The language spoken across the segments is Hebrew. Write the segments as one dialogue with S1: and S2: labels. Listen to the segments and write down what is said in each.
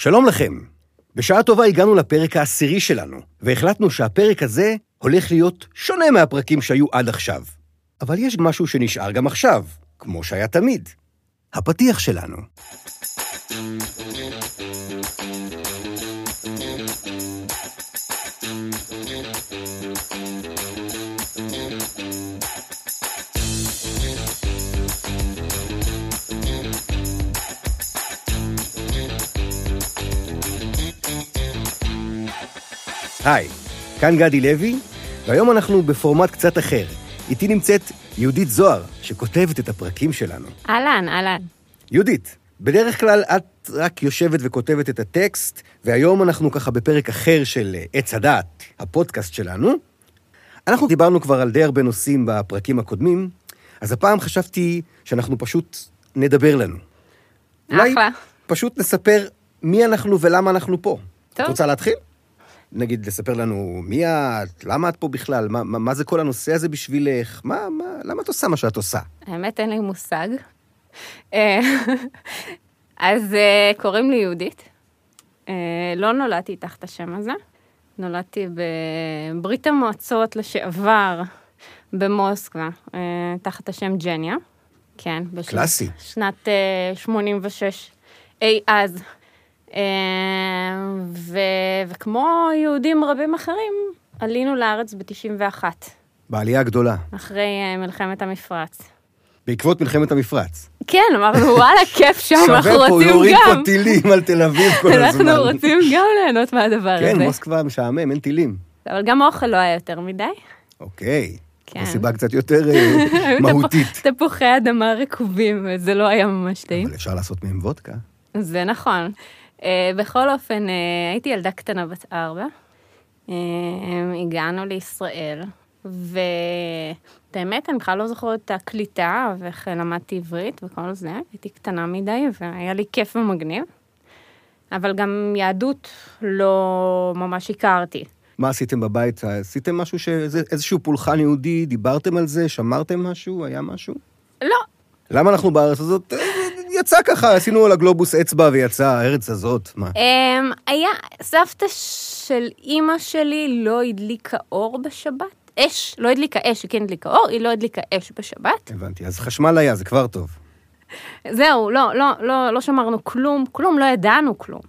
S1: שלום לכם. בשעה טובה הגענו לפרק העשירי שלנו, והחלטנו שהפרק הזה הולך להיות שונה מהפרקים שהיו עד עכשיו. אבל יש משהו שנשאר גם עכשיו, כמו שהיה תמיד. הפתיח שלנו. היי, כאן גדי לוי, והיום אנחנו בפורמט קצת אחר. איתי נמצאת יהודית זוהר, שכותבת את הפרקים שלנו.
S2: אהלן, אהלן.
S1: יהודית, בדרך כלל את רק יושבת וכותבת את הטקסט, והיום אנחנו ככה בפרק אחר של אה, עץ הדעת, הפודקאסט שלנו. אנחנו דיברנו כבר על די הרבה נושאים בפרקים הקודמים, אז הפעם חשבתי שאנחנו פשוט נדבר לנו. אולי
S2: אחלה.
S1: פשוט נספר מי אנחנו ולמה אנחנו פה.
S2: טוב.
S1: את רוצה להתחיל? נגיד, לספר לנו מי את, למה את פה בכלל, מה, מה, מה זה כל הנושא הזה בשבילך, מה, מה, למה את עושה מה שאת עושה?
S2: האמת, אין לי מושג. אה, אז אה, קוראים לי יהודית. אה, לא נולדתי תחת השם הזה. נולדתי בברית המועצות לשעבר במוסקבה, תחת השם ג'ניה. כן. בשנת-
S1: קלאסי.
S2: שנת אה, 86, אי אז. אה, ו- וכמו יהודים רבים אחרים, עלינו לארץ ב-91,
S1: בעלייה הגדולה,
S2: אחרי אה, מלחמת המפרץ.
S1: בעקבות מלחמת המפרץ.
S2: כן, אמרנו, וואלה, כיף שם, אנחנו
S1: שווה פה
S2: רוצים
S1: להוריד פה
S2: גם.
S1: טילים על תל אביב כל הזמן.
S2: אנחנו רוצים גם ליהנות מהדבר
S1: כן,
S2: הזה.
S1: מוסקבה משעמם, אין טילים.
S2: אבל גם האוכל לא היה יותר מדי.
S1: אוקיי.
S2: כן.
S1: זו סיבה קצת יותר אה, מהותית.
S2: תפוח- תפוחי אדמה רקובים, וזה לא היה ממש טעים.
S1: אבל אפשר לעשות מהם וודקה.
S2: זה נכון. אה, בכל אופן, אה, הייתי ילדה קטנה בת ארבע. אה, הגענו לישראל, ואת האמת, אני בכלל לא זוכרת את הקליטה, ואיך למדתי עברית וכל זה. הייתי קטנה מדי, והיה לי כיף ומגניב. אבל גם יהדות לא ממש הכרתי.
S1: מה עשיתם בבית? עשיתם משהו, שזה איזשהו פולחן יהודי, דיברתם על זה, שמרתם משהו, היה משהו?
S2: לא,
S1: למה אנחנו בארץ הזאת? יצא ככה, עשינו על הגלובוס אצבע ויצא הארץ הזאת, מה?
S2: אמ, היה, סבתא של אימא שלי לא הדליקה אור בשבת. אש, לא הדליקה אש, היא כן הדליקה אור, היא לא הדליקה אש בשבת.
S1: הבנתי, אז חשמל היה, זה כבר טוב.
S2: זהו, לא, לא, לא, לא שמרנו כלום, כלום, לא ידענו כלום.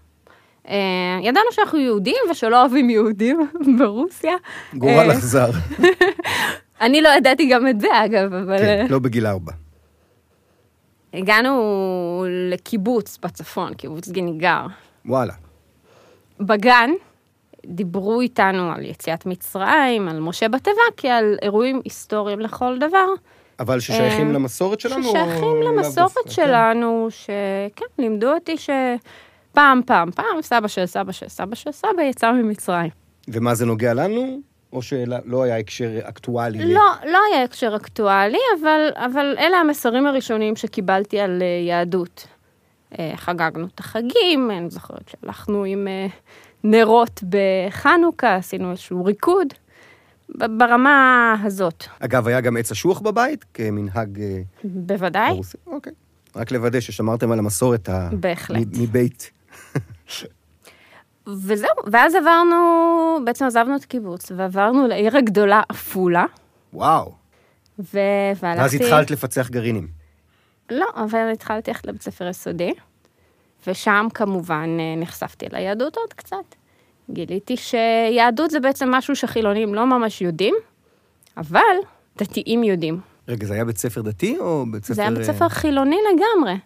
S2: אה, ידענו שאנחנו יהודים ושלא אוהבים יהודים ברוסיה.
S1: גורל
S2: אה,
S1: אכזר.
S2: אני לא ידעתי גם את זה, אגב, אבל...
S1: כן,
S2: אה,
S1: לא בגיל ארבע.
S2: הגענו לקיבוץ בצפון, קיבוץ גיניגר.
S1: וואלה.
S2: בגן דיברו איתנו על יציאת מצרים, על משה בתיבה, כעל אירועים היסטוריים לכל דבר.
S1: אבל ששייכים
S2: אה,
S1: למסורת שלנו? או
S2: ששייכים
S1: לאו
S2: למסורת
S1: דווקא?
S2: שלנו, שכן, לימדו אותי שפעם, פעם, פעם, סבא של סבא של סבא של סבא יצא ממצרים.
S1: כן. ומה זה נוגע לנו? או שלא היה הקשר אקטואלי?
S2: לא, לא היה הקשר אקטואלי, אבל, אבל אלה המסרים הראשונים שקיבלתי על אה, יהדות. אה, חגגנו את החגים, אני זוכרת שהלכנו עם אה, נרות בחנוכה, עשינו איזשהו ריקוד, ברמה הזאת,
S1: אגב, היה גם עץ אשוח בבית, כמנהג
S2: בוודאי.
S1: אוקיי. רק לוודא ששמרתם על המסורת ה...
S2: בהחלט.
S1: מבית.
S2: וזהו, ואז עברנו, בעצם עזבנו את הקיבוץ, ועברנו לעיר הגדולה עפולה,
S1: וואו.
S2: ו... והלכתי...
S1: ואז התחלת לפצח גרעינים.
S2: לא, אבל התחלתי ללכת לבית ספר יסודי, ושם כמובן אה, נחשפתי ליהדות עוד קצת. גיליתי שיהדות זה בעצם משהו שחילונים לא ממש יודעים, אבל דתיים יודעים.
S1: רגע, זה היה בית ספר דתי או בית ספר...
S2: זה היה בית
S1: אה,
S2: ספר חילוני לגמרי,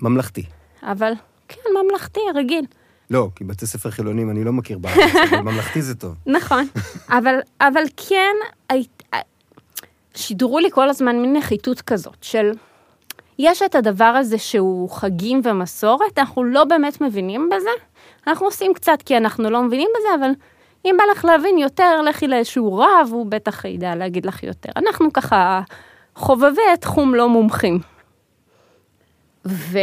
S1: ממלכתי.
S2: אבל כן, ממלכתי, רגיל.
S1: לא, כי בתי ספר חילונים אני לא מכיר בארץ, אבל ממלכתי זה טוב.
S2: נכון, אבל, אבל כן, היית- שידרו לי כל הזמן מין נחיתות כזאת של, יש את הדבר הזה שהוא חגים ומסורת, אנחנו לא באמת מבינים בזה, אנחנו עושים קצת כי אנחנו לא מבינים בזה, אבל אם בא לך להבין יותר, לכי לאיזשהו רב, הוא בטח ידע להגיד לך יותר. אנחנו ככה חובבי תחום לא מומחים. ו...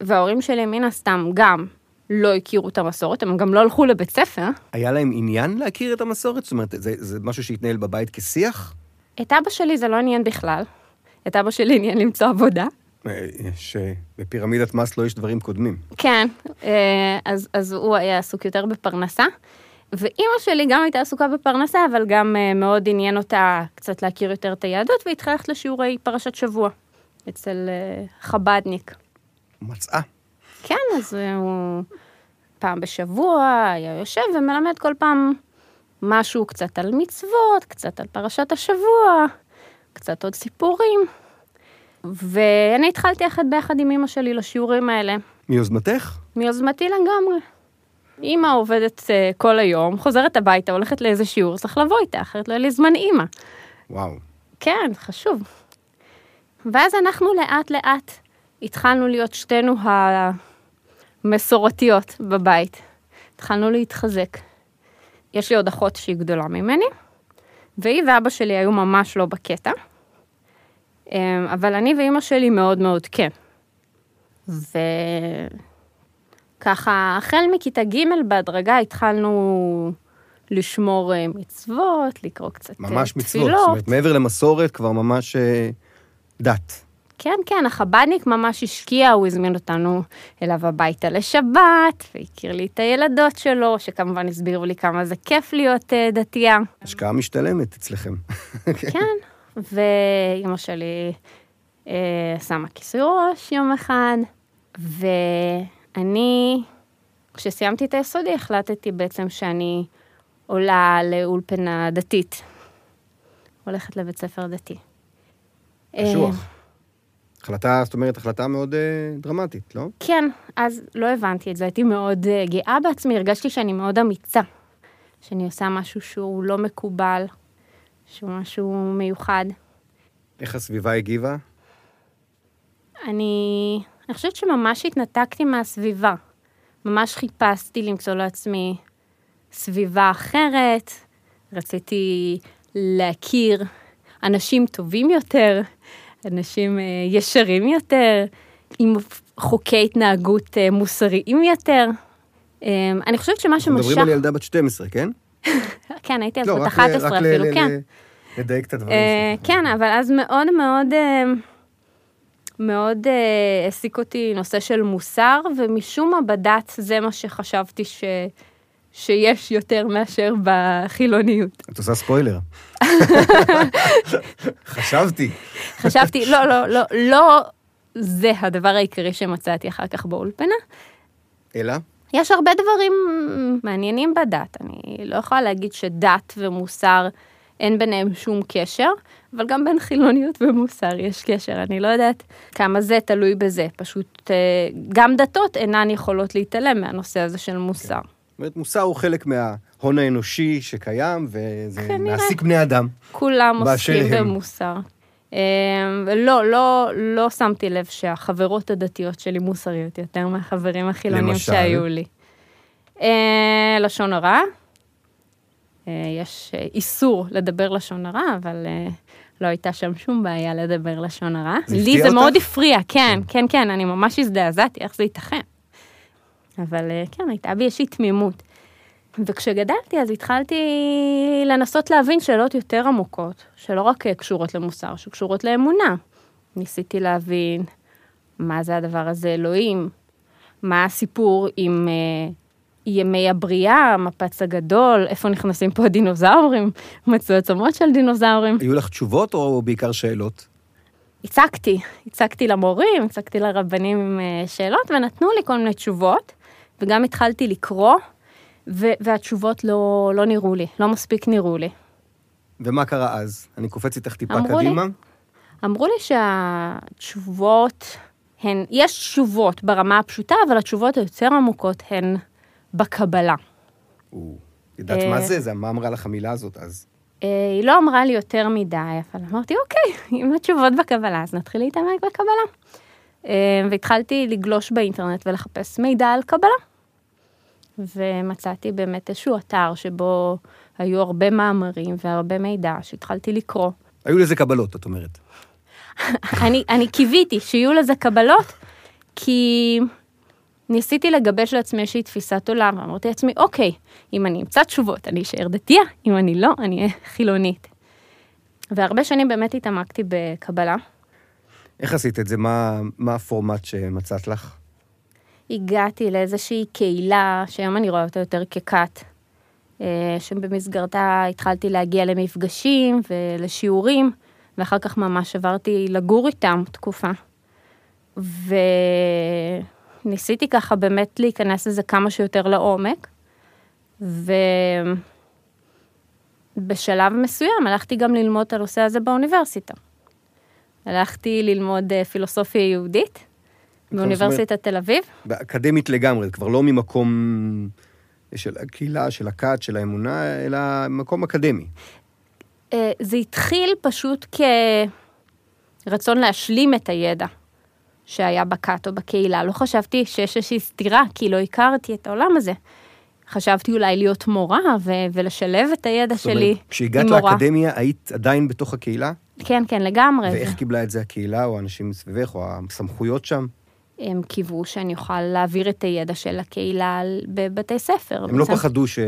S2: וההורים שלי מן הסתם גם לא הכירו את המסורת, הם גם לא הלכו לבית ספר.
S1: היה להם עניין להכיר את המסורת? זאת אומרת, זה, זה משהו שהתנהל בבית כשיח?
S2: את אבא שלי זה לא עניין בכלל. את אבא שלי עניין למצוא עבודה.
S1: אה, שבפירמידת מאסלו יש דברים קודמים.
S2: כן, אה, אז, אז הוא היה עסוק יותר בפרנסה. ואימא שלי גם הייתה עסוקה בפרנסה, אבל גם אה, מאוד עניין אותה קצת להכיר יותר את היהדות, והתחילה ללכת לשיעורי פרשת שבוע אצל חבדניק.
S1: מצאה.
S2: כן, אז הוא פעם בשבוע היה יושב ומלמד כל פעם משהו קצת על מצוות, קצת על פרשת השבוע, קצת עוד סיפורים. ואני התחלתי ללכת ביחד עם אמא שלי לשיעורים האלה.
S1: מיוזמתך?
S2: מיוזמתי לגמרי. אמא עובדת uh, כל היום, חוזרת הביתה, הולכת לאיזה שיעור, צריך לבוא איתה, אחרת לא יהיה לי זמן אמא.
S1: וואו.
S2: כן, חשוב. ואז אנחנו לאט לאט התחלנו להיות שתינו המסורתיות בבית. התחלנו להתחזק. יש לי עוד אחות שהיא גדולה ממני, והיא ואבא שלי היו ממש לא בקטע. אמ, אבל אני ואימא שלי מאוד מאוד כן. וככה, החל מכיתה ג' בהדרגה התחלנו לשמור אה, מצוות, לקרוא קצת תפילות.
S1: ממש מצוות, זאת אומרת, מעבר למסורת, כבר ממש אה, דת.
S2: כן, כן, החב"דניק ממש השקיע, הוא הזמין אותנו אליו הביתה לשבת, והכיר לי את הילדות שלו, שכמובן הסבירו לי כמה זה כיף להיות uh, דתייה.
S1: השקעה משתלמת אצלכם.
S2: כן, ואימא שלי אה, שמה כיסוי ראש יום אחד, ואני, כשסיימתי את היסודי, החלטתי בעצם שאני עולה לאולפנה דתית. הולכת לבית ספר דתי.
S1: קשוח. החלטה, זאת אומרת, החלטה מאוד uh, דרמטית, לא?
S2: כן, אז לא הבנתי את זה, הייתי מאוד uh, גאה בעצמי, הרגשתי שאני מאוד אמיצה, שאני עושה משהו שהוא לא מקובל, שהוא משהו מיוחד.
S1: איך הסביבה הגיבה?
S2: אני, אני חושבת שממש התנתקתי מהסביבה. ממש חיפשתי למצוא לעצמי סביבה אחרת, רציתי להכיר אנשים טובים יותר, אנשים אה, ישרים יותר, עם חוקי התנהגות אה, מוסריים יותר. אה, אני חושבת שמה שמשך...
S1: מדברים על ילדה בת 12, כן?
S2: כן, הייתי אז לא, בת 11 אפילו, כן.
S1: לדייק את הדברים
S2: שלך. כן, אבל אז מאוד מאוד, מאוד העסיק אותי נושא של מוסר, ומשום מה בדת זה מה שחשבתי ש... שיש יותר מאשר בחילוניות.
S1: את עושה ספוילר. חשבתי.
S2: חשבתי, לא, לא, לא, לא זה הדבר העיקרי שמצאתי אחר כך באולפנה.
S1: אלא?
S2: יש הרבה דברים מעניינים בדת. אני לא יכולה להגיד שדת ומוסר אין ביניהם שום קשר, אבל גם בין חילוניות ומוסר יש קשר. אני לא יודעת כמה זה תלוי בזה. פשוט אה, גם דתות אינן יכולות להתעלם מהנושא הזה של מוסר. כן.
S1: אומרת, מוסר הוא חלק מההון האנושי שקיים, וזה מעסיק בני אדם.
S2: כולם עוסקים במוסר. אמ, לא, לא שמתי לב שהחברות הדתיות שלי מוסריות יותר מהחברים החילונים שהיו לי. אה, לשון הרע, אה, יש איסור לדבר לשון הרע, אבל אה, לא הייתה שם שום בעיה לדבר לשון הרע. לי זה מאוד הפריע, כן, כן, כן, אני ממש הזדעזעתי, איך זה ייתכן. אבל אה, כן, הייתה בי איזושהי תמימות. וכשגדלתי אז התחלתי לנסות להבין שאלות יותר עמוקות, שלא רק אה, קשורות למוסר, שקשורות לאמונה. ניסיתי להבין מה זה הדבר הזה אלוהים, מה הסיפור עם אה, ימי הבריאה, המפץ הגדול, איפה נכנסים פה הדינוזאורים, מצאו עצמות של דינוזאורים.
S1: היו לך תשובות או בעיקר שאלות?
S2: הצגתי, הצגתי למורים, הצגתי לרבנים עם אה, שאלות ונתנו לי כל מיני תשובות. וגם התחלתי לקרוא, ו- והתשובות לא, לא נראו לי, לא מספיק נראו לי.
S1: ומה קרה אז? אני קופץ איתך טיפה קדימה. לי,
S2: אמרו לי שהתשובות הן, יש תשובות ברמה הפשוטה, אבל התשובות היותר עמוקות הן בקבלה.
S1: ידעת מה זה? זה? מה אמרה לך המילה הזאת אז?
S2: אה, היא לא אמרה לי יותר מדי, אבל אמרתי, אוקיי, אם התשובות בקבלה, אז נתחיל להתעמק בקבלה. אה, והתחלתי לגלוש באינטרנט ולחפש מידע על קבלה. ומצאתי באמת איזשהו אתר שבו היו הרבה מאמרים והרבה מידע שהתחלתי לקרוא.
S1: היו לזה קבלות, את אומרת.
S2: אני, אני קיוויתי שיהיו לזה קבלות, כי ניסיתי לגבש לעצמי איזושהי תפיסת עולם, ואמרתי לעצמי, אוקיי, אם אני אמצא תשובות, אני אשאר דתייה, אם אני לא, אני אהיה חילונית. והרבה שנים באמת התעמקתי בקבלה.
S1: איך עשית את זה? מה, מה הפורמט שמצאת לך?
S2: הגעתי לאיזושהי קהילה, שהיום אני רואה אותה יותר ככת, אה, שבמסגרתה התחלתי להגיע למפגשים ולשיעורים, ואחר כך ממש עברתי לגור איתם תקופה. וניסיתי ככה באמת להיכנס לזה כמה שיותר לעומק, ובשלב מסוים הלכתי גם ללמוד את הנושא הזה באוניברסיטה. הלכתי ללמוד אה, פילוסופיה יהודית באוניברסיטת תל אביב.
S1: באקדמית לגמרי, זה כבר לא ממקום של הקהילה, של הכת, של האמונה, אלא מקום אקדמי.
S2: אה, זה התחיל פשוט כרצון להשלים את הידע שהיה בכת או בקהילה. לא חשבתי שיש איזושהי סתירה, כי לא הכרתי את העולם הזה. חשבתי אולי להיות מורה ו- ולשלב את הידע
S1: אומרת,
S2: שלי עם
S1: כשהגעת
S2: מורה.
S1: לאקדמיה, היית עדיין בתוך הקהילה?
S2: כן, כן, לגמרי.
S1: ואיך קיבלה את זה הקהילה, או האנשים מסביבך, או הסמכויות שם?
S2: הם קיוו שאני אוכל להעביר את הידע של הקהילה בבתי ספר.
S1: הם לא
S2: בעצם.
S1: פחדו ש...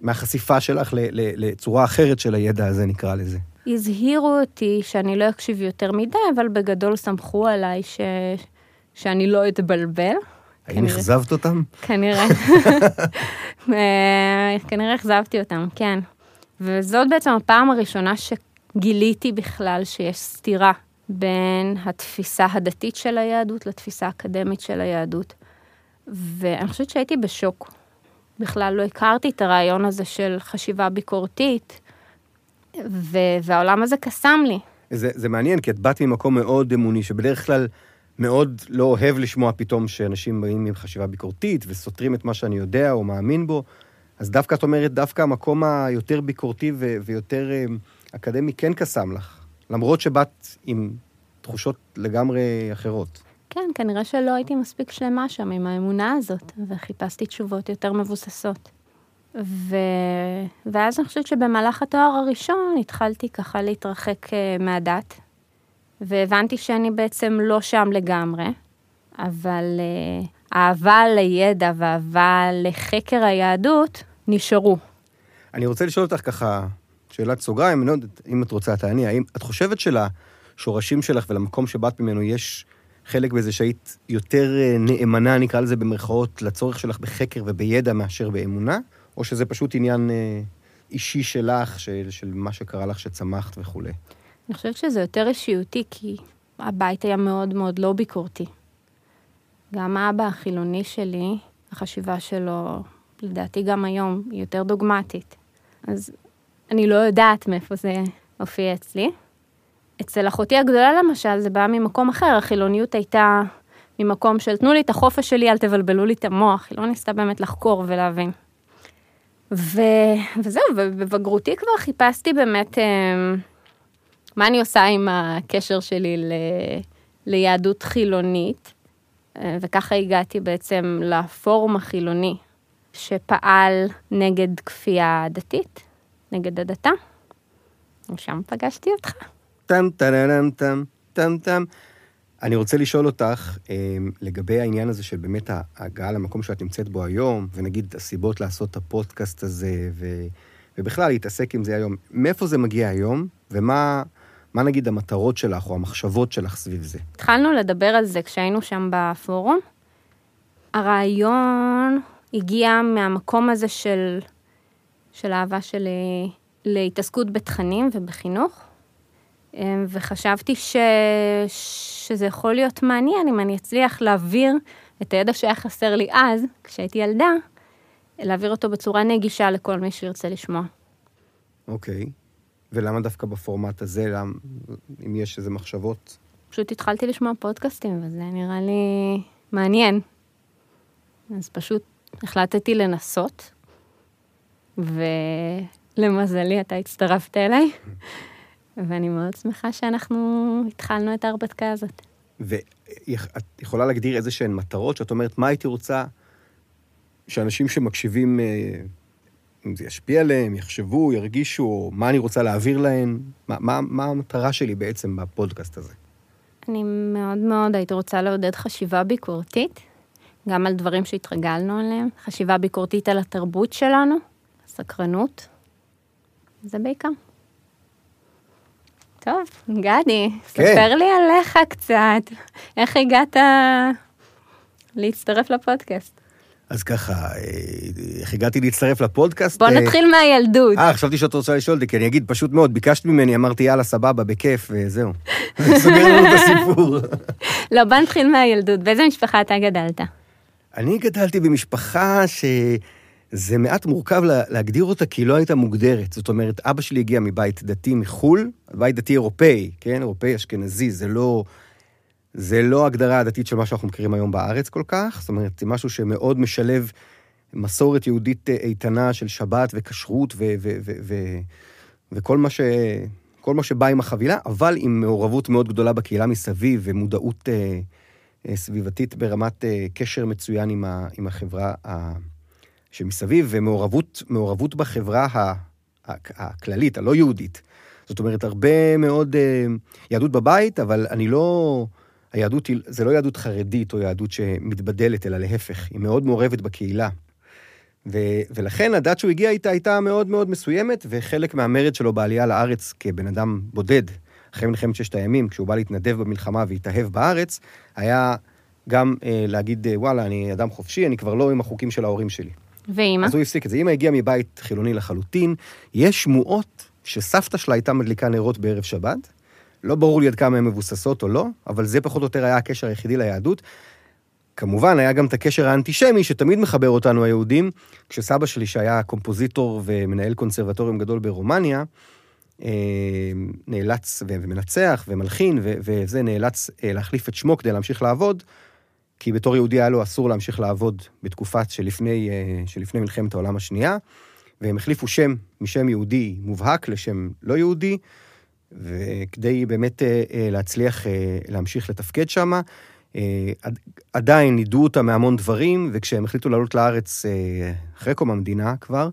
S1: מהחשיפה שלך ל- ל- לצורה אחרת של הידע הזה, נקרא לזה.
S2: הזהירו אותי שאני לא אקשיב יותר מדי, אבל בגדול סמכו עליי ש... שאני לא אתבלבל.
S1: האם. אכזבת אותם?
S2: כנראה. אה, כנראה אכזבתי אותם, כן. וזאת בעצם הפעם הראשונה שגיליתי בכלל שיש סתירה בין התפיסה הדתית של היהדות לתפיסה האקדמית של היהדות. ואני חושבת שהייתי בשוק. בכלל לא הכרתי את הרעיון הזה של חשיבה ביקורתית, ו- והעולם הזה קסם לי.
S1: זה, זה מעניין, כי את באת ממקום מאוד אמוני, שבדרך כלל מאוד לא אוהב לשמוע פתאום שאנשים באים עם חשיבה ביקורתית וסותרים את מה שאני יודע או מאמין בו. אז דווקא את אומרת, דווקא המקום היותר ביקורתי ו- ויותר אה, אקדמי כן קסם לך, למרות שבאת עם תחושות לגמרי אחרות.
S2: כן, כנראה שלא הייתי מספיק שלמה שם עם האמונה הזאת, וחיפשתי תשובות יותר מבוססות. ו... ואז אני חושבת שבמהלך התואר הראשון התחלתי ככה להתרחק אה, מהדת, והבנתי שאני בעצם לא שם לגמרי, אבל אה, אהבה לידע ואהבה לחקר היהדות נשארו.
S1: אני רוצה לשאול אותך ככה, שאלת סוגריים, אני לא יודעת אם את רוצה תעני, האם את חושבת שלשורשים שלך ולמקום שבאת ממנו יש חלק בזה שהיית יותר אה, נאמנה, נקרא לזה במרכאות, לצורך שלך בחקר ובידע מאשר באמונה? או שזה פשוט עניין אה, אישי שלך, של, של מה שקרה לך שצמחת וכולי?
S2: אני חושבת שזה יותר אישיותי, כי הבית היה מאוד מאוד לא ביקורתי. גם האבא החילוני שלי, החשיבה שלו, לדעתי גם היום, היא יותר דוגמטית. אז אני לא יודעת מאיפה זה הופיע אצלי. אצל אחותי הגדולה למשל, זה בא ממקום אחר, החילוניות הייתה ממקום של תנו לי את החופש שלי, אל תבלבלו לי את המוח, היא לא ניסתה באמת לחקור ולהבין. ו... וזהו, ובבגרותי כבר חיפשתי באמת... אה, מה אני עושה עם הקשר שלי ל... ליהדות חילונית, אה, וככה הגעתי בעצם לפורום החילוני, שפעל נגד כפייה דתית, נגד הדתה. ושם פגשתי אותך.
S1: טם טם טם טם טם. אני רוצה לשאול אותך אה, לגבי העניין הזה של באמת ההגעה למקום שאת נמצאת בו היום, ונגיד הסיבות לעשות את הפודקאסט הזה, ו, ובכלל להתעסק עם זה היום. מאיפה זה מגיע היום, ומה מה נגיד המטרות שלך או המחשבות שלך סביב זה?
S2: התחלנו לדבר על זה כשהיינו שם בפורום. הרעיון הגיע מהמקום הזה של, של אהבה שלי להתעסקות בתכנים ובחינוך, אמ, וחשבתי ש, שזה יכול להיות מעניין אם אני אצליח להעביר את הידע שהיה חסר לי אז, כשהייתי ילדה, להעביר אותו בצורה נגישה לכל מי שירצה לשמוע.
S1: אוקיי. ולמה דווקא בפורמט הזה? למ... אם יש איזה מחשבות?
S2: פשוט התחלתי לשמוע פודקאסטים, וזה נראה לי מעניין. אז פשוט החלטתי לנסות, ולמזלי אתה הצטרפת אליי, ואני מאוד שמחה שאנחנו התחלנו את ההרפתקה הזאת.
S1: ואת יכולה להגדיר איזה שהן מטרות, שאת אומרת, מה הייתי רוצה שאנשים שמקשיבים, אה, אם זה ישפיע עליהם, יחשבו, ירגישו, או מה אני רוצה להעביר להם? מה, מה, מה המטרה שלי בעצם בפודקאסט הזה?
S2: אני מאוד מאוד הייתי רוצה לעודד חשיבה ביקורתית, גם על דברים שהתרגלנו עליהם, חשיבה ביקורתית על התרבות שלנו, סקרנות, זה בעיקר. טוב, גדי,
S1: כן.
S2: ספר לי עליך קצת. איך הגעת להצטרף לפודקאסט?
S1: אז ככה, אה, איך הגעתי להצטרף לפודקאסט?
S2: בוא
S1: אה,
S2: נתחיל מהילדות.
S1: אה, חשבתי שאת רוצה לשאול אותי, כי אני אגיד, פשוט מאוד, ביקשת ממני, אמרתי, יאללה, סבבה, בכיף, וזהו. סוגר לנו את הסיפור.
S2: לא, בוא נתחיל מהילדות. באיזה משפחה אתה גדלת?
S1: אני גדלתי במשפחה שזה מעט מורכב לה- להגדיר אותה, כי היא לא הייתה מוגדרת. זאת אומרת, אבא שלי הגיע מבית דתי מחו"ל, בית דתי אירופאי, כן? אירופאי אשכנזי, זה לא... זה לא הגדרה הדתית של מה שאנחנו מכירים היום בארץ כל כך, זאת אומרת, זה משהו שמאוד משלב מסורת יהודית אה, איתנה של שבת וכשרות ו- ו- ו- ו- וכל מה, ש- כל מה שבא עם החבילה, אבל עם מעורבות מאוד גדולה בקהילה מסביב ומודעות אה, אה, סביבתית ברמת אה, קשר מצוין עם, ה- עם החברה ה- שמסביב, ומעורבות מעורבות בחברה הכללית, הלא יהודית. זאת אומרת, הרבה מאוד אה, יהדות בבית, אבל אני לא... היהדות היא, זה לא יהדות חרדית או יהדות שמתבדלת, אלא להפך, היא מאוד מעורבת בקהילה. ו, ולכן הדת שהוא הגיע איתה הייתה מאוד מאוד מסוימת, וחלק מהמרד שלו בעלייה לארץ כבן אדם בודד, אחרי מלחמת ששת הימים, כשהוא בא להתנדב במלחמה והתאהב בארץ, היה גם אה, להגיד, וואלה, אני אדם חופשי, אני כבר לא עם החוקים של ההורים שלי.
S2: ואימא?
S1: אז הוא הפסיק את זה. אמא הגיעה מבית חילוני לחלוטין. יש שמועות שסבתא שלה הייתה מדליקה נרות בערב שבת. לא ברור לי עד כמה הן מבוססות או לא, אבל זה פחות או יותר היה הקשר היחידי ליהדות. כמובן, היה גם את הקשר האנטישמי שתמיד מחבר אותנו היהודים. כשסבא שלי, שהיה קומפוזיטור ומנהל קונסרבטוריום גדול ברומניה, אה, נאלץ ומנצח ומלחין, וזה נאלץ אה, להחליף את שמו כדי להמשיך לעבוד, כי בתור יהודי היה לו אסור להמשיך לעבוד בתקופה שלפני, אה, שלפני מלחמת העולם השנייה, והם החליפו שם משם יהודי מובהק לשם לא יהודי, וכדי באמת אה, אה, להצליח להמשיך לתפקד שם, עדיין נידו אותם מהמון דברים, וכשהם החליטו לעלות לארץ אחרי קום המדינה כבר,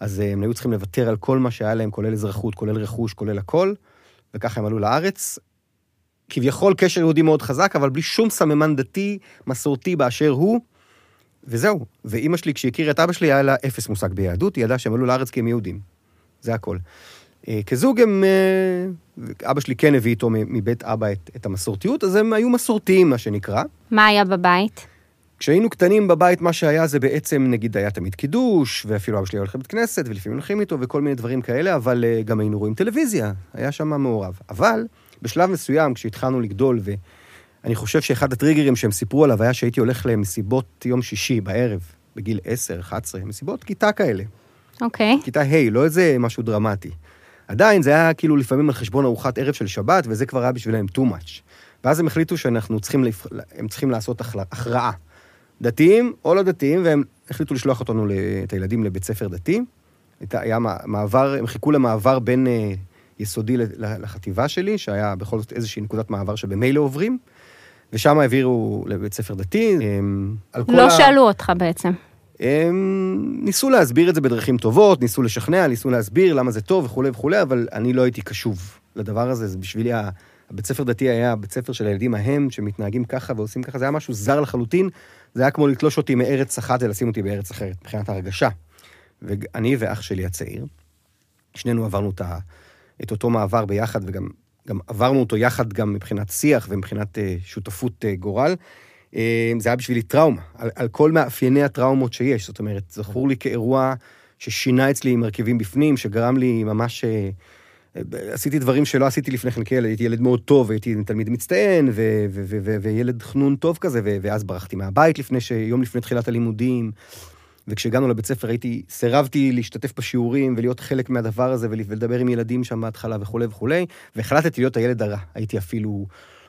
S1: אז הם היו צריכים לוותר על כל מה שהיה להם, כולל אזרחות, כולל רכוש, כולל הכל, וככה הם עלו לארץ. כביכול קשר יהודי מאוד חזק, אבל בלי שום סממן דתי, מסורתי באשר הוא, וזהו. ואימא שלי, כשהכירה את אבא שלי, היה לה אפס מושג ביהדות, היא ידעה שהם עלו לארץ כי הם יהודים. זה הכל. אה, כזוג הם... אה, אבא שלי כן הביא איתו מבית אבא את, את המסורתיות, אז הם היו מסורתיים, מה שנקרא.
S2: מה היה בבית?
S1: כשהיינו קטנים בבית, מה שהיה זה בעצם, נגיד, היה תמיד קידוש, ואפילו אבא שלי היה הולך לבית כנסת, ולפעמים הולכים איתו, וכל מיני דברים כאלה, אבל אה, גם היינו רואים טלוויזיה, היה שם מעורב. אבל בשלב מסוים, כשהתחלנו לגדול, ואני חושב שאחד הטריגרים שהם סיפרו עליו היה שהייתי הולך למסיבות יום שישי בערב, בגיל 10, 11, מסיבות כיתה כאלה.
S2: אוקיי.
S1: כיתה ה', לא איזה משהו דרמטי. עדיין זה היה כאילו לפעמים על חשבון ארוחת ערב של שבת, וזה כבר היה בשבילם too much. ואז הם החליטו שאנחנו צריכים, לפ... הם צריכים לעשות הכרעה. דתיים או לא דתיים, והם החליטו לשלוח אותנו, את הילדים לבית ספר דתי. היה מע- מעבר, הם חיכו למעבר בין אה, יסודי לחטיבה שלי, שהיה בכל זאת איזושהי נקודת מעבר שבמילא עוברים, ושם העבירו לבית ספר דתי. כל
S2: לא
S1: ה-
S2: שאלו אותך בעצם.
S1: הם ניסו להסביר את זה בדרכים טובות, ניסו לשכנע, ניסו להסביר למה זה טוב וכולי וכולי, אבל אני לא הייתי קשוב לדבר הזה, זה בשבילי, הבית ספר דתי היה הבית ספר של הילדים ההם, שמתנהגים ככה ועושים ככה, זה היה משהו זר לחלוטין, זה היה כמו לתלוש אותי מארץ אחת ולשים אותי בארץ אחרת, מבחינת ההרגשה. ואני ואח שלי הצעיר, שנינו עברנו את, ה, את אותו מעבר ביחד, וגם גם עברנו אותו יחד גם מבחינת שיח ומבחינת אה, שותפות אה, גורל. אה, זה היה בשבילי טראומה, על, על כל מאפייני הטראומות שיש. זאת אומרת, זכור לי כאירוע ששינה אצלי מרכיבים בפנים, שגרם לי ממש... אה, עשיתי דברים שלא עשיתי לפני כן כילד, הייתי ילד מאוד טוב, הייתי תלמיד מצטיין, ו- ו- ו- וילד חנון טוב כזה, ואז ברחתי מהבית לפני ש... יום לפני תחילת הלימודים, וכשהגענו לבית ספר הייתי, סירבתי להשתתף בשיעורים ולהיות חלק מהדבר הזה ול- ולדבר עם ילדים שם בהתחלה וכולי וכולי, והחלטתי להיות הילד הרע. הייתי אפילו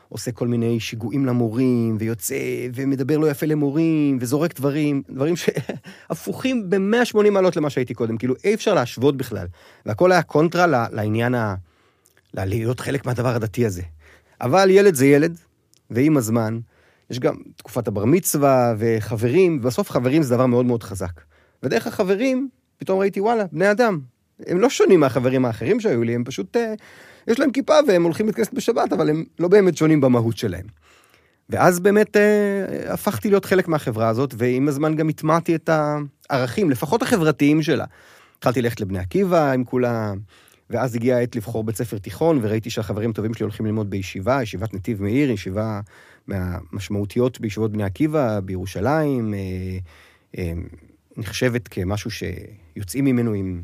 S1: עושה כל מיני שיגועים למורים, ויוצא ומדבר לא יפה למורים, וזורק דברים, דברים שהפוכים ב-180 מעלות למה שהייתי קודם, כאילו אי אפשר להשוות בכלל. והכל היה קונטרה ל- לעניין ה... להיות חלק מהדבר הדתי הזה. אבל ילד זה ילד, ועם הזמן, יש גם תקופת הבר מצווה וחברים, ובסוף חברים זה דבר מאוד מאוד חזק. ודרך החברים, פתאום ראיתי, וואלה, בני אדם. הם לא שונים מהחברים האחרים שהיו לי, הם פשוט, אה, יש להם כיפה והם הולכים לבית כנסת בשבת, אבל הם לא באמת שונים במהות שלהם. ואז באמת אה, הפכתי להיות חלק מהחברה הזאת, ועם הזמן גם הטמעתי את הערכים, לפחות החברתיים שלה. התחלתי ללכת לבני עקיבא עם כולם, ואז הגיעה העת לבחור בית ספר תיכון, וראיתי שהחברים הטובים שלי הולכים ללמוד בישיבה, ישיבת נתיב מאיר, ישיבה מהמשמעותיות בישיבות בני עקיבא, בירושלים, אה, אה, נחשבת כמשהו שיוצאים ממנו עם,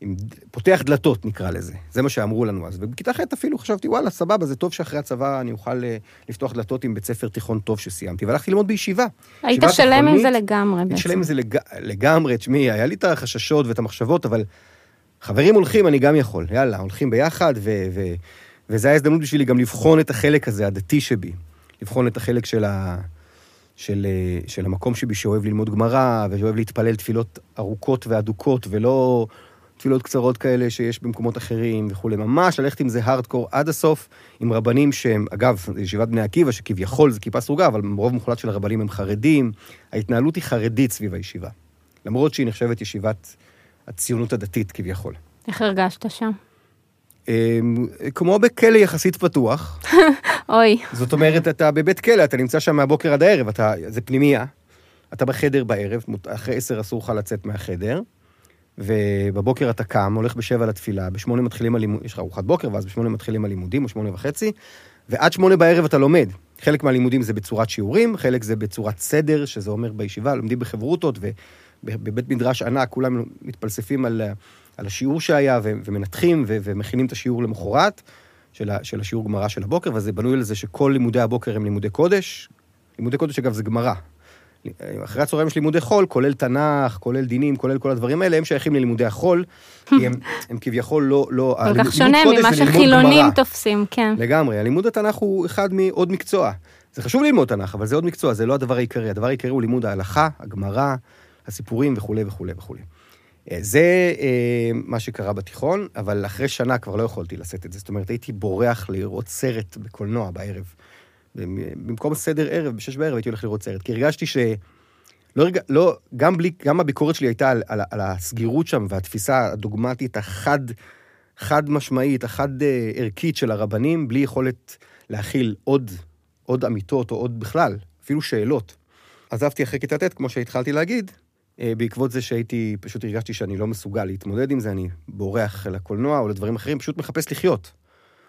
S1: עם... פותח דלתות, נקרא לזה. זה מה שאמרו לנו אז. ובכיתה ח' אפילו חשבתי, וואלה, סבבה, זה טוב שאחרי הצבא אני אוכל אה, לפתוח דלתות עם בית ספר תיכון טוב שסיימתי, והלכתי ללמוד בישיבה.
S2: היית שלם עם זה לגמרי
S1: בעצם. שלם עם זה לג... לגמרי, תשמעי, היה לי את החששות ואת המחשבות, אבל חברים הולכים, אני גם יכול. יאללה, הולכים ביחד, ו... ו... וזו הייתה הזדמנות בשבילי גם לבחון את החלק הזה, הדתי שבי. לבחון את החלק של, ה... של, של המקום שבי שאוהב ללמוד גמרא, ושאוהב להתפלל תפילות ארוכות ואדוקות, ולא תפילות קצרות כאלה שיש במקומות אחרים וכולי. ממש ללכת עם זה הארדקור עד הסוף, עם רבנים שהם, אגב, ישיבת בני עקיבא, שכביכול זה כיפה סרוגה, אבל רוב מוחלט של הרבנים הם חרדים. ההתנהלות היא חרדית סביב הישיבה. למרות שהיא נחשבת ישיבת הציונות הדתית כביכול.
S2: איך הרגשת שם?
S1: אמ, כמו בכלא יחסית פתוח.
S2: אוי.
S1: זאת אומרת, אתה בבית כלא, אתה נמצא שם מהבוקר עד הערב, אתה, זה פנימייה. אתה בחדר בערב, אחרי עשר אסור לך לצאת מהחדר, ובבוקר אתה קם, הולך בשבע לתפילה, בשמונה מתחילים הלימודים, יש לך ארוחת בוקר, ואז בשמונה מתחילים הלימודים, או שמונה וחצי, ועד שמונה בערב אתה לומד. חלק מהלימודים זה בצורת שיעורים, חלק זה בצורת סדר, שזה אומר בישיבה, לומדים בחברותות, ובבית מדרש ענק כולם מתפלספים על על השיעור שהיה, ומנתחים ומכינים את השיעור למחרת, של, של השיעור גמרא של הבוקר, וזה בנוי על זה שכל לימודי הבוקר הם לימודי קודש. לימודי קודש, אגב, זה גמרא. אחרי הצהריים יש לימודי חול, כולל תנ"ך, כולל דינים, כולל כל הדברים האלה, הם שייכים ללימודי החול, כי הם, הם כביכול לא... לא
S2: כל כך שונה ממה שחילונים תופסים, כן.
S1: לגמרי, הלימוד התנ"ך הוא אחד מעוד מקצוע. זה חשוב ללמוד תנ"ך, אבל זה עוד מקצוע, זה לא הדבר העיקרי. הדבר העיקרי הוא לימוד ההלכה, הגמרא, הסיפורים וכולי וכולי וכולי. אה, זה אה, מה שקרה בתיכון, אבל אחרי שנה כבר לא יכולתי לשאת את זה. זאת אומרת, הייתי בורח לראות סרט בקולנוע בערב. במקום סדר ערב, בשש בערב הייתי הולך לראות סרט, כי הרגשתי ש... לא, רגע, לא, גם בלי, גם הביקורת שלי הייתה על, על, על הסגירות שם והתפיסה הדוגמטית החד, חד משמעית, החד אה, ערכית של הרבנים, בלי יכולת להכיל עוד, עוד אמיתות או עוד בכלל, אפילו שאלות. עזבתי אחרי כיתה ט', כמו שהתחלתי להגיד, בעקבות זה שהייתי, פשוט הרגשתי שאני לא מסוגל להתמודד עם זה, אני בורח לקולנוע או לדברים אחרים, פשוט מחפש לחיות.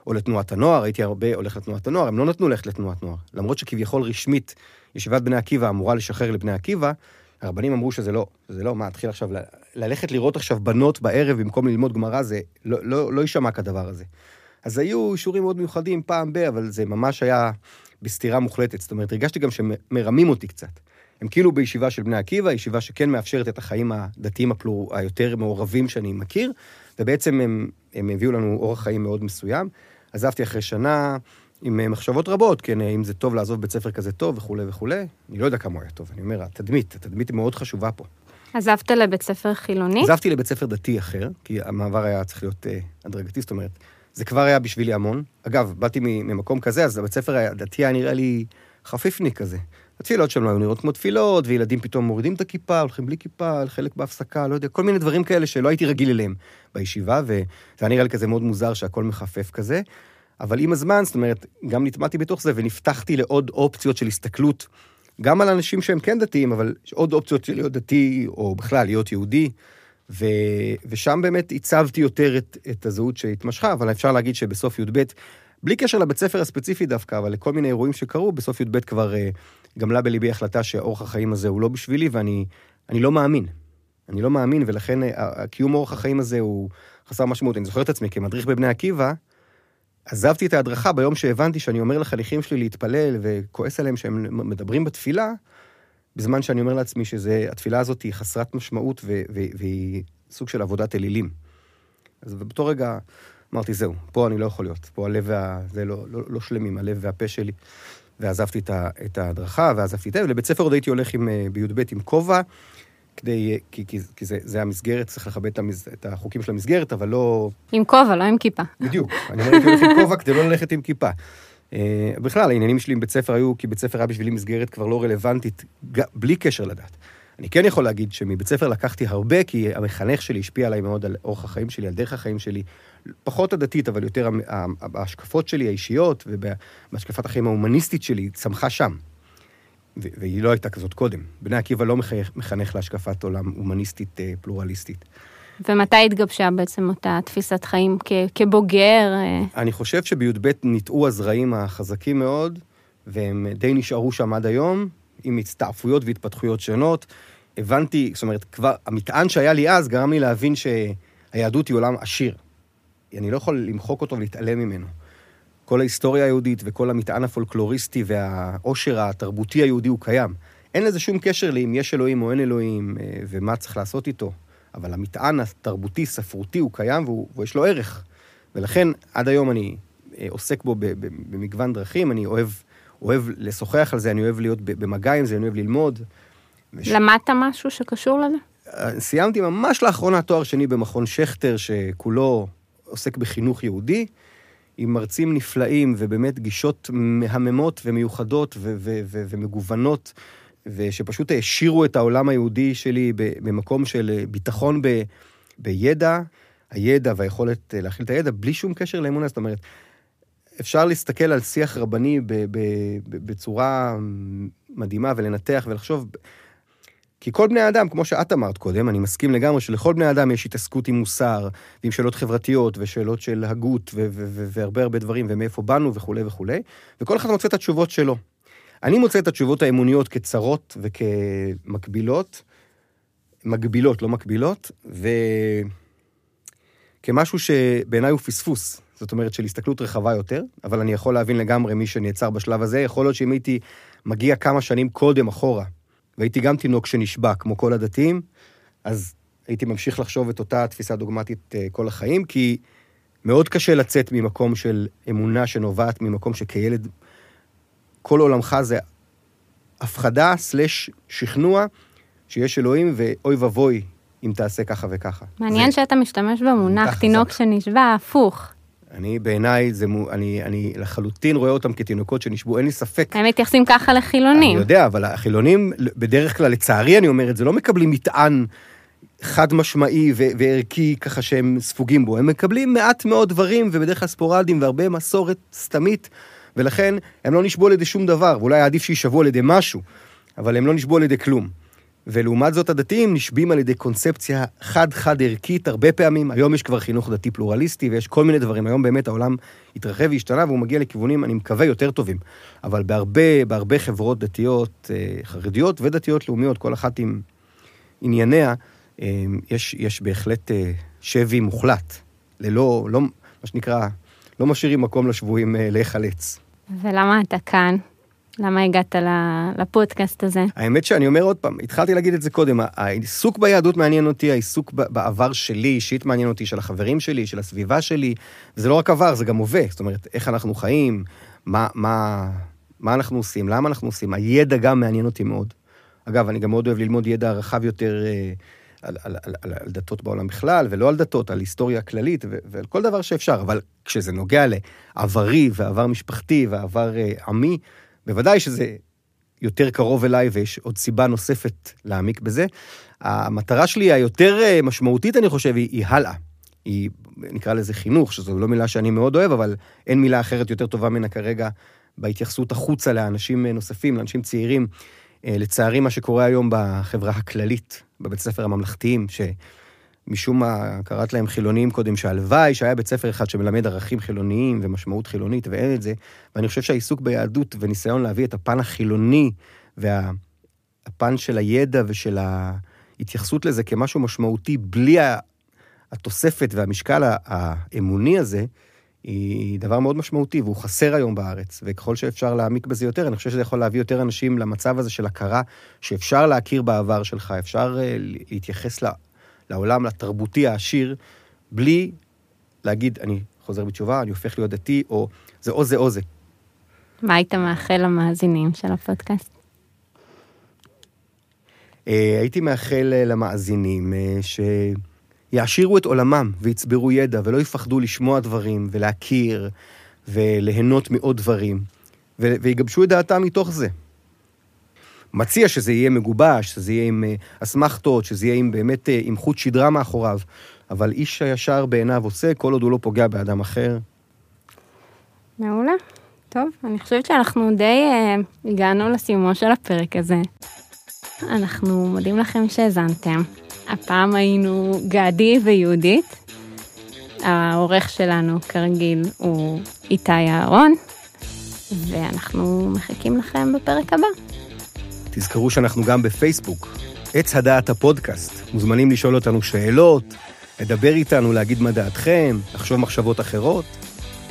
S1: או לתנועת הנוער, הייתי הרבה הולך לתנועת הנוער, הם לא נתנו ללכת לתנועת נוער. למרות שכביכול רשמית, ישיבת בני עקיבא אמורה לשחרר לבני עקיבא, הרבנים אמרו שזה לא, זה לא, מה, התחיל עכשיו, ל- ללכת לראות עכשיו בנות בערב במקום ללמוד גמרא, זה לא, לא, לא יישמע כדבר הזה. אז היו אישורים מאוד מיוחדים פעם ב, אבל זה ממש היה בסתירה מוחלטת. זאת אומרת, הרגשתי גם שמרמים אותי קצת. הם כאילו בישיבה של בני עקיבא, ישיבה שכן מאפשרת את החיים הדתיים הפלור, היותר מעורבים שאני מכיר, ובעצם הם, הם הביאו לנו אורח חיים מאוד מסוים. עזבתי אחרי שנה עם אה, מחשבות רבות, כן, אם זה טוב לעזוב בית ספר כזה טוב וכולי וכולי. אני לא יודע כמה הוא היה טוב, אני אומר, התדמית, התדמית מאוד חשובה פה.
S2: עזבת לבית ספר חילוני?
S1: עזבתי לבית ספר דתי אחר, כי המעבר היה צריך להיות אה, הדרגתי, זאת אומרת, זה כבר היה בשבילי המון. אגב, באתי ממקום כזה, אז הבית ספר הדתי היה נראה לי חפיפניק כזה. התפילות שם לא היו נראות כמו תפילות, וילדים פתאום מורידים את הכיפה, הולכים בלי כיפה, חלק בהפסקה, לא יודע, כל מיני דברים כאלה שלא הייתי רגיל אליהם בישיבה, וזה היה נראה לי כזה מאוד מוזר שהכל מחפף כזה. אבל עם הזמן, זאת אומרת, גם נטמעתי בתוך זה ונפתחתי לעוד אופציות של הסתכלות, גם על אנשים שהם כן דתיים, אבל עוד אופציות של להיות דתי, או בכלל להיות יהודי. ו... ושם באמת הצבתי יותר את, את הזהות שהתמשכה, אבל אפשר להגיד שבסוף י"ב, בלי קשר לבית ספר הספציפי דווקא, אבל לכל מיני אירועים שקרו, בסוף י"ב כבר uh, גמלה בליבי החלטה שאורח החיים הזה הוא לא בשבילי, ואני לא מאמין. אני לא מאמין, ולכן אה, קיום אורח החיים הזה הוא חסר משמעות. אני זוכר את עצמי כמדריך בבני עקיבא, עזבתי את ההדרכה ביום שהבנתי שאני אומר לחניכים שלי להתפלל וכועס עליהם שהם מדברים בתפילה, בזמן שאני אומר לעצמי שהתפילה הזאת היא חסרת משמעות והיא סוג של עבודת אלילים. אז באותו רגע אמרתי, זהו, פה אני לא יכול להיות. פה הלב וה... זה לא, לא, לא שלמים, הלב והפה שלי. ועזבתי את, ה, את ההדרכה, ועזבתי את זה, ולבית ספר עוד הייתי הולך עם, אה, בי"ב עם כובע, כדי, כי, כי, כי זה, זה המסגרת, צריך לכבד את, המס, את החוקים של המסגרת, אבל לא...
S2: עם כובע, לא עם כיפה.
S1: בדיוק, אני הייתי הולך עם כובע כדי לא ללכת עם כיפה. Uh, בכלל, העניינים שלי עם בית ספר היו, כי בית ספר היה בשבילי מסגרת כבר לא רלוונטית, בלי קשר לדת. אני כן יכול להגיד שמבית ספר לקחתי הרבה, כי המחנך שלי השפיע עליי מאוד על אורח החיים שלי, על דרך החיים שלי, פחות הדתית, אבל יותר ההשקפות שלי האישיות ובהשקפת החיים ההומניסטית שלי, צמחה שם. והיא לא הייתה כזאת קודם. בני עקיבא לא מחנך להשקפת עולם הומניסטית אה, פלורליסטית.
S2: ומתי התגבשה בעצם אותה תפיסת חיים כ- כבוגר? אה?
S1: אני חושב שבי"ב ניטעו הזרעים החזקים מאוד, והם די נשארו שם עד היום, עם הצטעפויות והתפתחויות שונות. הבנתי, זאת אומרת, כבר, המטען שהיה לי אז גרם לי להבין שהיהדות היא עולם עשיר. אני לא יכול למחוק אותו ולהתעלם ממנו. כל ההיסטוריה היהודית וכל המטען הפולקלוריסטי והעושר התרבותי היהודי הוא קיים. אין לזה שום קשר לאם יש אלוהים או אין אלוהים אה, ומה צריך לעשות איתו. אבל המטען התרבותי, ספרותי, הוא קיים והוא, ויש לו ערך. ולכן עד היום אני אה, עוסק בו במגוון דרכים, אני אוהב, אוהב לשוחח על זה, אני אוהב להיות במגע עם זה, אני אוהב ללמוד.
S2: למדת משהו שקשור לזה?
S1: אה, סיימתי ממש לאחרונה תואר שני במכון שכטר, שכולו עוסק בחינוך יהודי, עם מרצים נפלאים ובאמת גישות מהממות ומיוחדות ו- ו- ו- ומגוונות, ושפשוט העשירו את העולם היהודי שלי במקום של ביטחון ב- בידע, הידע והיכולת להכיל את הידע, בלי שום קשר לאמונה. זאת אומרת, אפשר להסתכל על שיח רבני ב- ב- בצורה מדהימה ולנתח ולחשוב כי כל בני האדם, כמו שאת אמרת קודם, אני מסכים לגמרי שלכל בני האדם יש התעסקות עם מוסר, ועם שאלות חברתיות, ושאלות של הגות, והרבה הרבה דברים, ומאיפה באנו וכולי וכולי, וכל אחד מוצא את התשובות שלו. אני מוצא את התשובות האמוניות כצרות וכמקבילות, מגבילות, לא מקבילות, וכמשהו שבעיניי הוא פספוס. זאת אומרת, של הסתכלות רחבה יותר, אבל אני יכול להבין לגמרי מי שנעצר בשלב הזה. יכול להיות שאם הייתי מגיע כמה שנים קודם אחורה, והייתי גם תינוק שנשבע, כמו כל הדתיים, אז הייתי ממשיך לחשוב את אותה תפיסה דוגמטית אה, כל החיים, כי מאוד קשה לצאת ממקום של אמונה שנובעת ממקום שכילד, כל עולמך זה הפחדה סלש שכנוע שיש אלוהים, ואוי ואבוי אם תעשה ככה וככה.
S2: מעניין זה... שאתה משתמש במונח תינוק חזק. שנשבע הפוך.
S1: אני בעיניי, אני, אני לחלוטין רואה אותם כתינוקות שנשבו, אין לי ספק.
S2: הם מתייחסים ככה לחילונים.
S1: אני יודע, אבל החילונים, בדרך כלל, לצערי אני אומר את זה, לא מקבלים מטען חד משמעי ו- וערכי ככה שהם ספוגים בו. הם מקבלים מעט מאוד דברים, ובדרך כלל ספורדים, והרבה מסורת סתמית, ולכן הם לא נשבו על ידי שום דבר, ואולי עדיף שישבו על ידי משהו, אבל הם לא נשבו על ידי כלום. ולעומת זאת הדתיים נשבים על ידי קונספציה חד-חד ערכית הרבה פעמים. היום יש כבר חינוך דתי פלורליסטי ויש כל מיני דברים. היום באמת העולם התרחב והשתנה והוא מגיע לכיוונים, אני מקווה, יותר טובים. אבל בהרבה, בהרבה חברות דתיות, אה, חרדיות ודתיות לאומיות, כל אחת עם ענייניה, אה, יש, יש בהחלט אה, שבי מוחלט. ללא, לא, מה שנקרא, לא משאירים מקום לשבויים להיחלץ.
S2: ולמה אתה כאן? למה הגעת לפודקאסט הזה?
S1: האמת שאני אומר עוד פעם, התחלתי להגיד את זה קודם, העיסוק ביהדות מעניין אותי, העיסוק בעבר שלי, אישית מעניין אותי, של החברים שלי, של הסביבה שלי, וזה לא רק עבר, זה גם הווה, זאת אומרת, איך אנחנו חיים, מה, מה, מה אנחנו עושים, למה אנחנו עושים, הידע גם מעניין אותי מאוד. אגב, אני גם מאוד אוהב ללמוד ידע רחב יותר אה, על, על, על, על, על דתות בעולם בכלל, ולא על דתות, על היסטוריה כללית ו, ועל כל דבר שאפשר, אבל כשזה נוגע לעברי ועבר משפחתי ועבר אה, עמי, בוודאי שזה יותר קרוב אליי ויש עוד סיבה נוספת להעמיק בזה. המטרה שלי היותר אה, משמעותית, אני חושב, היא, היא הלאה. היא, נקרא לזה חינוך, שזו לא מילה שאני מאוד אוהב, אבל אין מילה אחרת יותר טובה ממנה כרגע בהתייחסות החוצה לאנשים אה, נוספים, לאנשים צעירים. אה, לצערי, מה שקורה היום בחברה הכללית, בבית ספר הממלכתיים, ש... משום מה קראת להם חילונים קודם, שהלוואי שהיה בית ספר אחד שמלמד ערכים חילוניים ומשמעות חילונית, ואין את זה. ואני חושב שהעיסוק ביהדות וניסיון להביא את הפן החילוני והפן של הידע ושל ההתייחסות לזה כמשהו משמעותי, בלי התוספת והמשקל האמוני הזה, היא דבר מאוד משמעותי, והוא חסר היום בארץ, וככל שאפשר להעמיק בזה יותר, אני חושב שזה יכול להביא יותר אנשים למצב הזה של הכרה, שאפשר להכיר בעבר שלך, אפשר אה, להתייחס לעולם התרבותי העשיר, בלי להגיד, אני חוזר בתשובה, אני הופך להיות דתי, או זה או זה או זה.
S2: מה היית מאחל למאזינים של הפודקאסט?
S1: אה, הייתי מאחל אה, למאזינים אה, שיעשירו את עולמם ויצברו ידע ולא יפחדו לשמוע דברים ולהכיר וליהנות מעוד דברים ויגבשו את דעתם מתוך זה. מציע שזה יהיה מגובש, שזה יהיה עם אה, אסמכתות, שזה יהיה עם באמת אה, עם חוט שדרה מאחוריו, אבל איש הישר בעיניו עושה, כל עוד הוא לא פוגע באדם אחר.
S2: מעולה. טוב, אני חושבת שאנחנו די uh, הגענו לסיומו של הפרק הזה. אנחנו מודים לכם שהאזנתם. הפעם היינו גדי ויהודית. העורך שלנו, כרגיל, הוא איתי אהרון, ואנחנו מחכים לכם בפרק הבא.
S1: תזכרו שאנחנו גם בפייסבוק, עץ הדעת הפודקאסט. מוזמנים לשאול אותנו שאלות, לדבר איתנו, להגיד מה דעתכם, לחשוב מחשבות אחרות.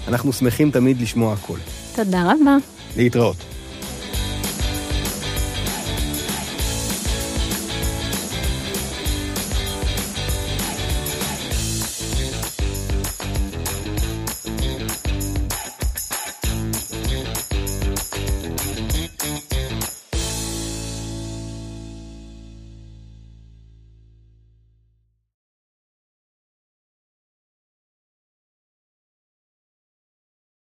S1: אנחנו שמחים תמיד לשמוע הכל.
S2: תודה רבה.
S1: להתראות.